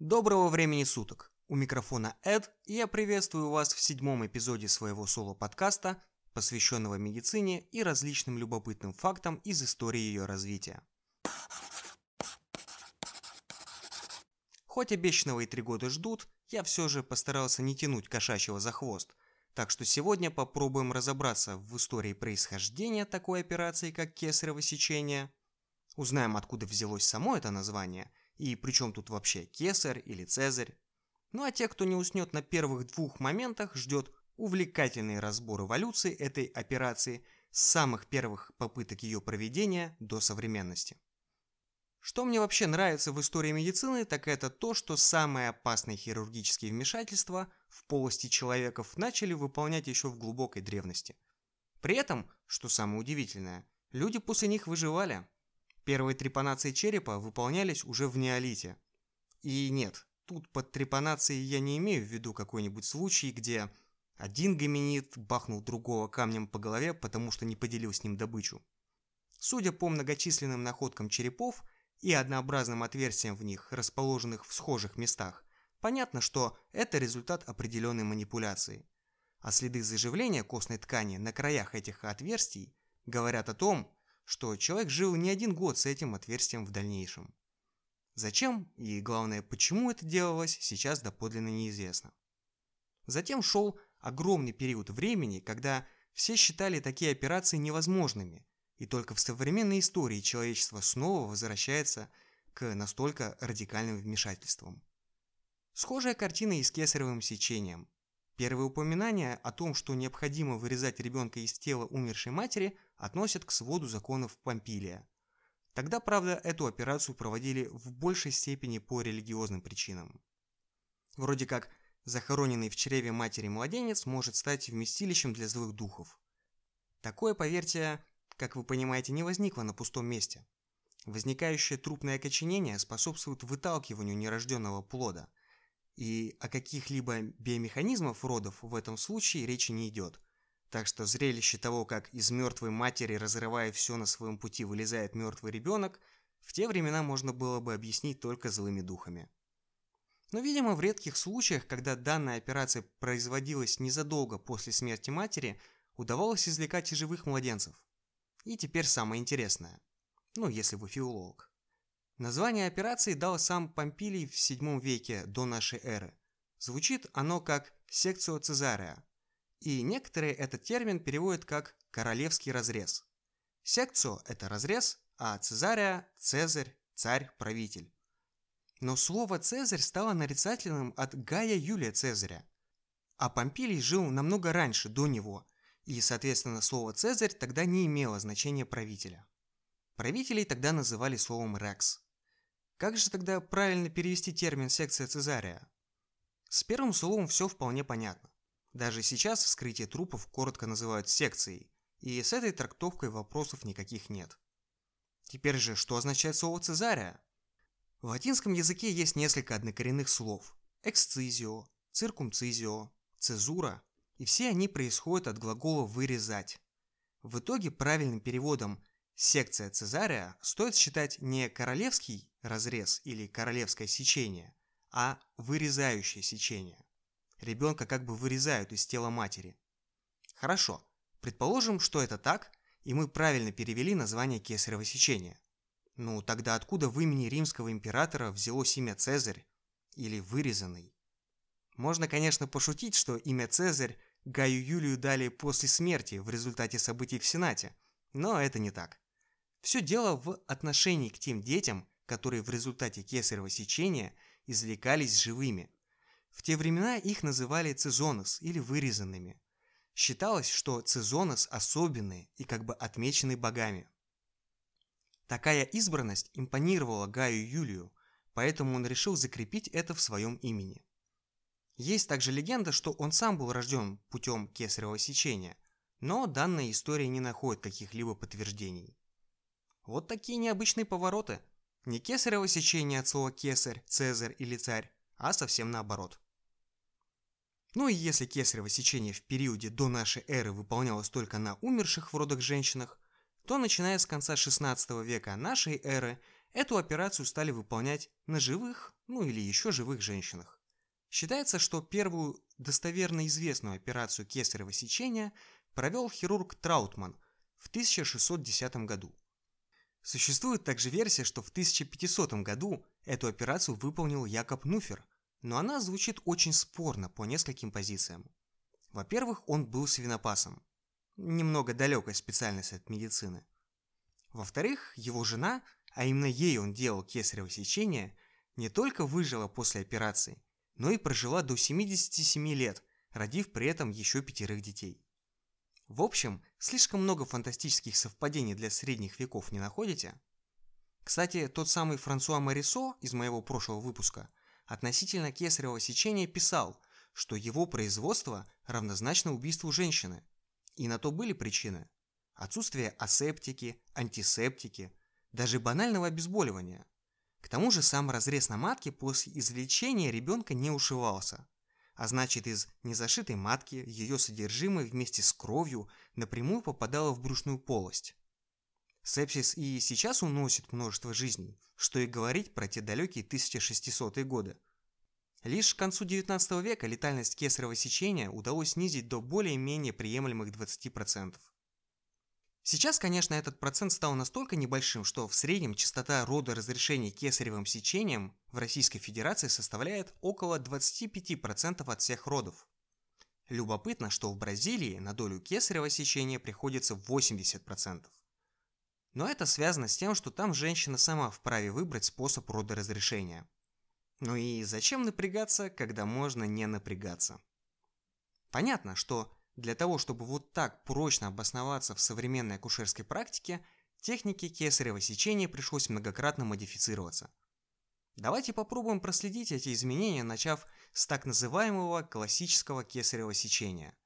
Доброго времени суток! У микрофона Эд, и я приветствую вас в седьмом эпизоде своего соло-подкаста, посвященного медицине и различным любопытным фактам из истории ее развития. Хоть обещанного и три года ждут, я все же постарался не тянуть кошачьего за хвост, так что сегодня попробуем разобраться в истории происхождения такой операции, как кесарево сечение, узнаем, откуда взялось само это название – и при чем тут вообще кесарь или цезарь? Ну а те, кто не уснет на первых двух моментах, ждет увлекательный разбор эволюции этой операции с самых первых попыток ее проведения до современности. Что мне вообще нравится в истории медицины, так это то, что самые опасные хирургические вмешательства в полости человеков начали выполнять еще в глубокой древности. При этом, что самое удивительное, люди после них выживали – Первые трепанации черепа выполнялись уже в неолите. И нет, тут под трепанацией я не имею в виду какой-нибудь случай, где один гоминид бахнул другого камнем по голове, потому что не поделил с ним добычу. Судя по многочисленным находкам черепов и однообразным отверстиям в них, расположенных в схожих местах, понятно, что это результат определенной манипуляции. А следы заживления костной ткани на краях этих отверстий говорят о том, что человек жил не один год с этим отверстием в дальнейшем. Зачем и, главное, почему это делалось, сейчас доподлинно неизвестно. Затем шел огромный период времени, когда все считали такие операции невозможными, и только в современной истории человечество снова возвращается к настолько радикальным вмешательствам. Схожая картина и с кесаревым сечением. Первые упоминания о том, что необходимо вырезать ребенка из тела умершей матери, относят к своду законов Помпилия. Тогда, правда, эту операцию проводили в большей степени по религиозным причинам. Вроде как захороненный в чреве матери младенец может стать вместилищем для злых духов. Такое, поверьте, как вы понимаете, не возникло на пустом месте. Возникающее трупное окоченение способствует выталкиванию нерожденного плода – и о каких-либо биомеханизмах родов в этом случае речи не идет. Так что зрелище того, как из мертвой матери, разрывая все на своем пути, вылезает мертвый ребенок, в те времена можно было бы объяснить только злыми духами. Но, видимо, в редких случаях, когда данная операция производилась незадолго после смерти матери, удавалось извлекать и живых младенцев. И теперь самое интересное. Ну, если вы филолог. Название операции дал сам Помпилий в VII веке до нашей эры. Звучит оно как «секцио Цезария», и некоторые этот термин переводят как «королевский разрез». Секцио – это разрез, а Цезария – Цезарь, царь, правитель. Но слово «Цезарь» стало нарицательным от Гая Юлия Цезаря. А Помпилий жил намного раньше, до него, и, соответственно, слово «Цезарь» тогда не имело значения правителя. Правителей тогда называли словом «рекс». Как же тогда правильно перевести термин «секция Цезария»? С первым словом все вполне понятно. Даже сейчас вскрытие трупов коротко называют секцией, и с этой трактовкой вопросов никаких нет. Теперь же, что означает слово «цезария»? В латинском языке есть несколько однокоренных слов – эксцизио, циркумцизио, цезура, и все они происходят от глагола «вырезать». В итоге правильным переводом Секция Цезария стоит считать не королевский разрез или королевское сечение, а вырезающее сечение. Ребенка как бы вырезают из тела матери. Хорошо, предположим, что это так, и мы правильно перевели название кесарево сечения. Ну, тогда откуда в имени римского императора взялось имя Цезарь или вырезанный? Можно, конечно, пошутить, что имя Цезарь Гаю Юлию дали после смерти в результате событий в Сенате, но это не так. Все дело в отношении к тем детям, которые в результате кесарево сечения извлекались живыми. В те времена их называли цизонос или вырезанными. Считалось, что цизонос особенные и как бы отмечены богами. Такая избранность импонировала Гаю Юлию, поэтому он решил закрепить это в своем имени. Есть также легенда, что он сам был рожден путем кесарево сечения, но данная история не находит каких-либо подтверждений. Вот такие необычные повороты. Не кесарево сечение от слова кесарь, цезарь или царь, а совсем наоборот. Ну и если кесарево сечение в периоде до нашей эры выполнялось только на умерших в родах женщинах, то начиная с конца 16 века нашей эры эту операцию стали выполнять на живых, ну или еще живых женщинах. Считается, что первую достоверно известную операцию кесарево сечения провел хирург Траутман в 1610 году. Существует также версия, что в 1500 году эту операцию выполнил Якоб Нуфер, но она звучит очень спорно по нескольким позициям. Во-первых, он был свинопасом. Немного далекая специальность от медицины. Во-вторых, его жена, а именно ей он делал кесарево сечение, не только выжила после операции, но и прожила до 77 лет, родив при этом еще пятерых детей. В общем, слишком много фантастических совпадений для средних веков не находите? Кстати, тот самый Франсуа Марисо из моего прошлого выпуска относительно кесарево сечения писал, что его производство равнозначно убийству женщины. И на то были причины. Отсутствие асептики, антисептики, даже банального обезболивания. К тому же сам разрез на матке после извлечения ребенка не ушивался – а значит из незашитой матки ее содержимое вместе с кровью напрямую попадало в брюшную полость. Сепсис и сейчас уносит множество жизней, что и говорить про те далекие 1600-е годы. Лишь к концу 19 века летальность кесарево сечения удалось снизить до более-менее приемлемых 20%. Сейчас, конечно, этот процент стал настолько небольшим, что в среднем частота рода разрешений кесаревым сечением в Российской Федерации составляет около 25% от всех родов. Любопытно, что в Бразилии на долю кесарево сечения приходится 80%. Но это связано с тем, что там женщина сама вправе выбрать способ родоразрешения. Ну и зачем напрягаться, когда можно не напрягаться? Понятно, что для того, чтобы вот так прочно обосноваться в современной акушерской практике, технике кесарево сечения пришлось многократно модифицироваться. Давайте попробуем проследить эти изменения, начав с так называемого классического кесарево сечения.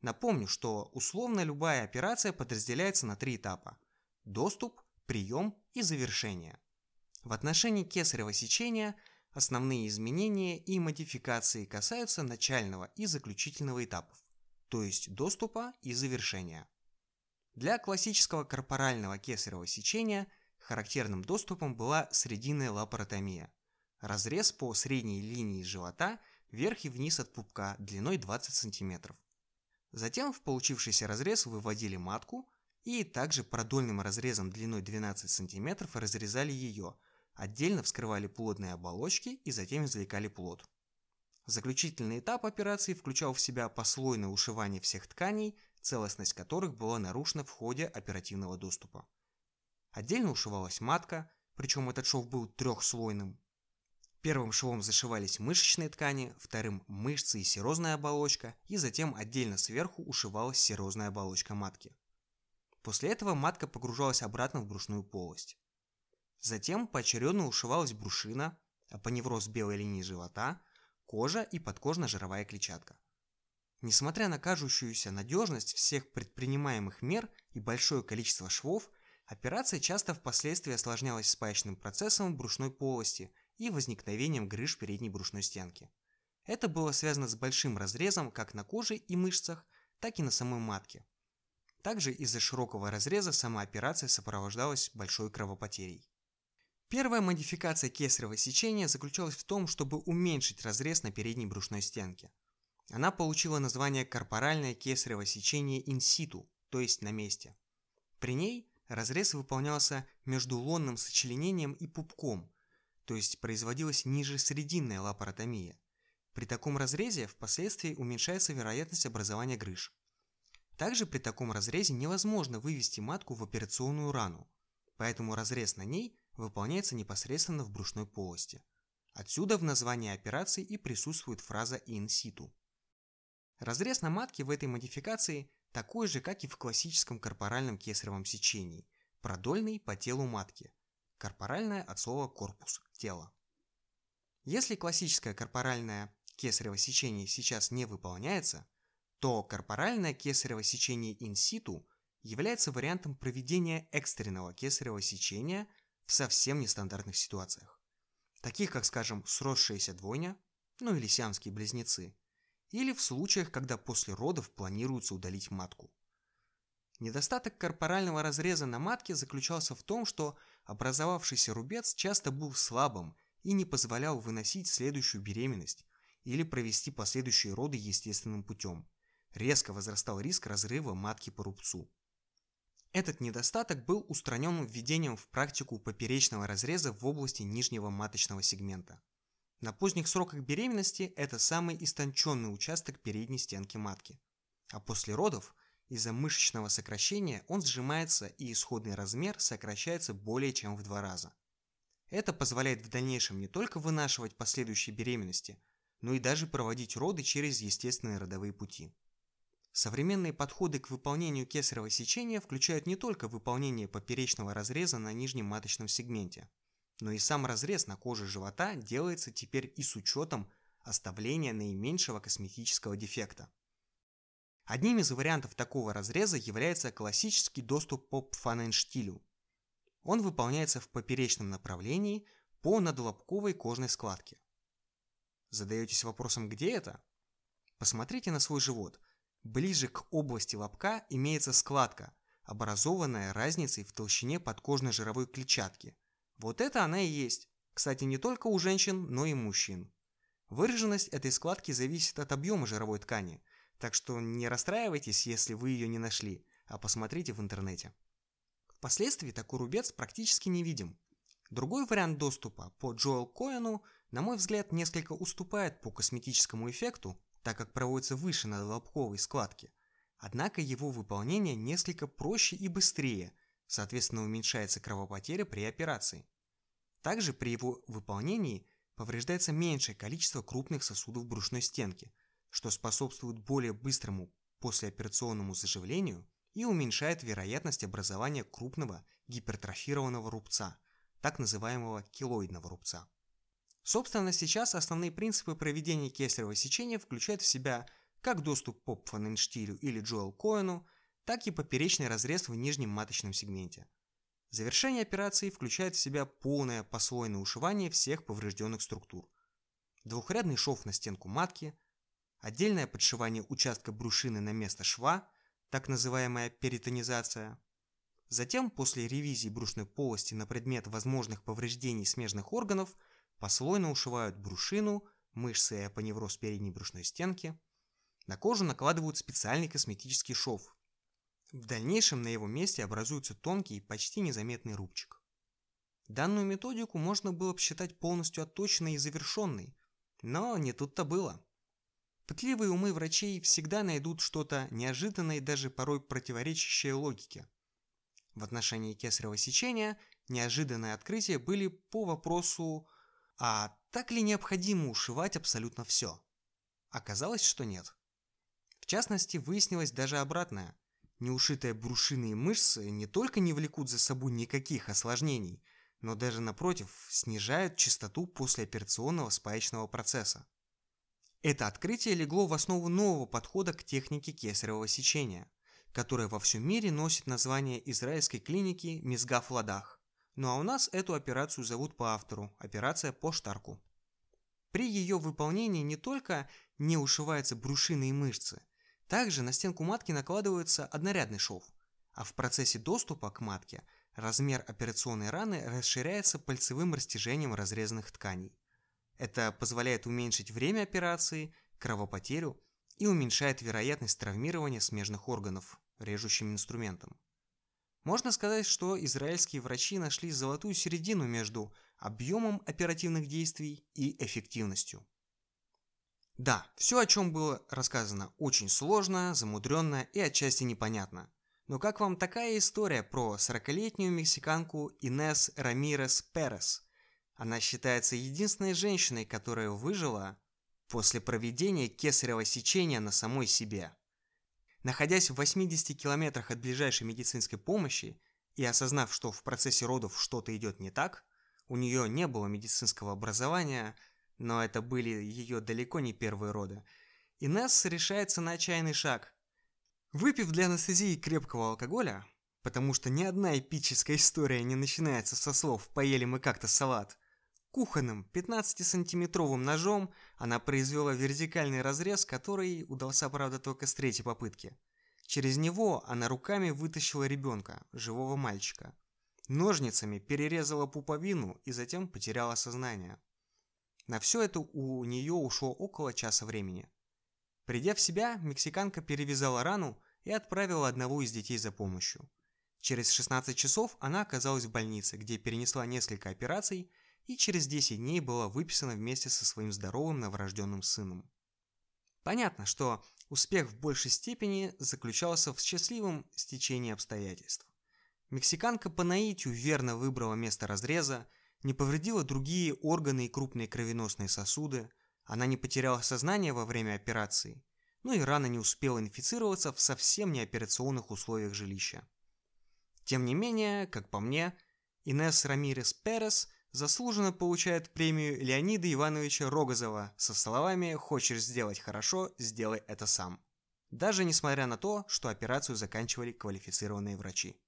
Напомню, что условно любая операция подразделяется на три этапа – доступ, прием и завершение. В отношении кесарево сечения основные изменения и модификации касаются начального и заключительного этапов то есть доступа и завершения. Для классического корпорального кесарево сечения характерным доступом была срединная лапаротомия. Разрез по средней линии живота вверх и вниз от пупка длиной 20 см. Затем в получившийся разрез выводили матку и также продольным разрезом длиной 12 см разрезали ее, отдельно вскрывали плодные оболочки и затем извлекали плод. Заключительный этап операции включал в себя послойное ушивание всех тканей, целостность которых была нарушена в ходе оперативного доступа. Отдельно ушивалась матка, причем этот шов был трехслойным. Первым швом зашивались мышечные ткани, вторым – мышцы и серозная оболочка, и затем отдельно сверху ушивалась серозная оболочка матки. После этого матка погружалась обратно в брюшную полость. Затем поочередно ушивалась брюшина, апоневроз белой линии живота – кожа и подкожно-жировая клетчатка. Несмотря на кажущуюся надежность всех предпринимаемых мер и большое количество швов, операция часто впоследствии осложнялась спаечным процессом в брюшной полости и возникновением грыж передней брюшной стенки. Это было связано с большим разрезом как на коже и мышцах, так и на самой матке. Также из-за широкого разреза сама операция сопровождалась большой кровопотерей. Первая модификация кесарево сечения заключалась в том, чтобы уменьшить разрез на передней брюшной стенке. Она получила название корпоральное кесарево сечение инситу, то есть на месте. При ней разрез выполнялся между лонным сочленением и пупком, то есть производилась ниже срединная лапаротомия. При таком разрезе впоследствии уменьшается вероятность образования грыж. Также при таком разрезе невозможно вывести матку в операционную рану, поэтому разрез на ней выполняется непосредственно в брюшной полости. Отсюда в названии операции и присутствует фраза «in situ». Разрез на матке в этой модификации такой же, как и в классическом корпоральном кесаревом сечении, продольный по телу матки. Корпоральное от слова «корпус» – тело. Если классическое корпоральное кесарево сечение сейчас не выполняется, то корпоральное кесарево сечение in situ является вариантом проведения экстренного кесарево сечения в совсем нестандартных ситуациях. Таких, как, скажем, сросшаяся двойня, ну или сиамские близнецы, или в случаях, когда после родов планируется удалить матку. Недостаток корпорального разреза на матке заключался в том, что образовавшийся рубец часто был слабым и не позволял выносить следующую беременность или провести последующие роды естественным путем. Резко возрастал риск разрыва матки по рубцу. Этот недостаток был устранен введением в практику поперечного разреза в области нижнего маточного сегмента. На поздних сроках беременности это самый истонченный участок передней стенки матки. А после родов – из-за мышечного сокращения он сжимается и исходный размер сокращается более чем в два раза. Это позволяет в дальнейшем не только вынашивать последующие беременности, но и даже проводить роды через естественные родовые пути. Современные подходы к выполнению кесарево сечения включают не только выполнение поперечного разреза на нижнем маточном сегменте, но и сам разрез на коже живота делается теперь и с учетом оставления наименьшего косметического дефекта. Одним из вариантов такого разреза является классический доступ по пфаненштилю. Он выполняется в поперечном направлении по надлобковой кожной складке. Задаетесь вопросом, где это? Посмотрите на свой живот. Ближе к области лобка имеется складка, образованная разницей в толщине подкожной жировой клетчатки. Вот это она и есть. Кстати, не только у женщин, но и мужчин. Выраженность этой складки зависит от объема жировой ткани – так что не расстраивайтесь, если вы ее не нашли, а посмотрите в интернете. Впоследствии такой рубец практически не видим. Другой вариант доступа по Джоэл Коэну, на мой взгляд, несколько уступает по косметическому эффекту, так как проводится выше над лобковой складки. Однако его выполнение несколько проще и быстрее, соответственно уменьшается кровопотеря при операции. Также при его выполнении повреждается меньшее количество крупных сосудов брюшной стенки – что способствует более быстрому послеоперационному заживлению и уменьшает вероятность образования крупного гипертрофированного рубца, так называемого килоидного рубца. Собственно, сейчас основные принципы проведения кесарево сечения включают в себя как доступ по Пфаненштилю или Джоэл Коэну, так и поперечный разрез в нижнем маточном сегменте. Завершение операции включает в себя полное послойное ушивание всех поврежденных структур. Двухрядный шов на стенку матки – отдельное подшивание участка брюшины на место шва, так называемая перитонизация. Затем, после ревизии брюшной полости на предмет возможных повреждений смежных органов, послойно ушивают брюшину, мышцы и апоневроз передней брюшной стенки. На кожу накладывают специальный косметический шов. В дальнейшем на его месте образуется тонкий, почти незаметный рубчик. Данную методику можно было бы считать полностью отточенной и завершенной, но не тут-то было. Пытливые умы врачей всегда найдут что-то неожиданное и даже порой противоречащее логике. В отношении кесарево сечения неожиданные открытия были по вопросу «А так ли необходимо ушивать абсолютно все?» Оказалось, что нет. В частности, выяснилось даже обратное. Неушитые брушины и мышцы не только не влекут за собой никаких осложнений, но даже напротив снижают частоту послеоперационного спаечного процесса. Это открытие легло в основу нового подхода к технике кесарево сечения, которая во всем мире носит название израильской клиники Мизгаф-Ладах. Ну а у нас эту операцию зовут по автору – операция по Штарку. При ее выполнении не только не ушиваются брюшины и мышцы, также на стенку матки накладывается однорядный шов, а в процессе доступа к матке размер операционной раны расширяется пальцевым растяжением разрезанных тканей. Это позволяет уменьшить время операции, кровопотерю и уменьшает вероятность травмирования смежных органов режущим инструментом. Можно сказать, что израильские врачи нашли золотую середину между объемом оперативных действий и эффективностью. Да, все, о чем было рассказано, очень сложно, замудренно и отчасти непонятно. Но как вам такая история про 40-летнюю мексиканку Инес Рамирес Перес – она считается единственной женщиной, которая выжила после проведения кесарево сечения на самой себе. Находясь в 80 километрах от ближайшей медицинской помощи и осознав, что в процессе родов что-то идет не так, у нее не было медицинского образования, но это были ее далеко не первые роды, Инесс решается на отчаянный шаг. Выпив для анестезии крепкого алкоголя, потому что ни одна эпическая история не начинается со слов «поели мы как-то салат», Кухонным 15-сантиметровым ножом она произвела вертикальный разрез, который удался, правда, только с третьей попытки. Через него она руками вытащила ребенка, живого мальчика. Ножницами перерезала пуповину и затем потеряла сознание. На все это у нее ушло около часа времени. Придя в себя, мексиканка перевязала рану и отправила одного из детей за помощью. Через 16 часов она оказалась в больнице, где перенесла несколько операций и через 10 дней была выписана вместе со своим здоровым новорожденным сыном. Понятно, что успех в большей степени заключался в счастливом стечении обстоятельств. Мексиканка по наитию верно выбрала место разреза, не повредила другие органы и крупные кровеносные сосуды, она не потеряла сознание во время операции, ну и рана не успела инфицироваться в совсем неоперационных условиях жилища. Тем не менее, как по мне, Инесс Рамирес Перес заслуженно получает премию Леонида Ивановича Рогозова со словами «Хочешь сделать хорошо, сделай это сам». Даже несмотря на то, что операцию заканчивали квалифицированные врачи.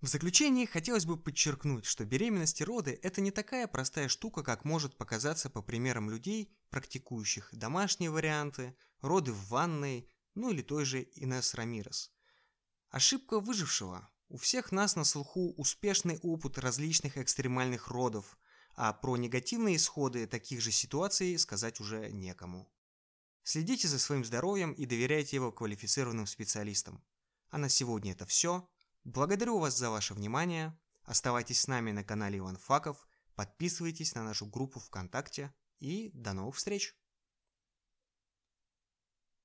В заключение хотелось бы подчеркнуть, что беременность и роды – это не такая простая штука, как может показаться по примерам людей, практикующих домашние варианты, роды в ванной, ну или той же Инесс Рамирес. Ошибка выжившего. У всех нас на слуху успешный опыт различных экстремальных родов, а про негативные исходы таких же ситуаций сказать уже некому. Следите за своим здоровьем и доверяйте его квалифицированным специалистам. А на сегодня это все. Благодарю вас за ваше внимание. Оставайтесь с нами на канале Иван Факов, подписывайтесь на нашу группу ВКонтакте и до новых встреч!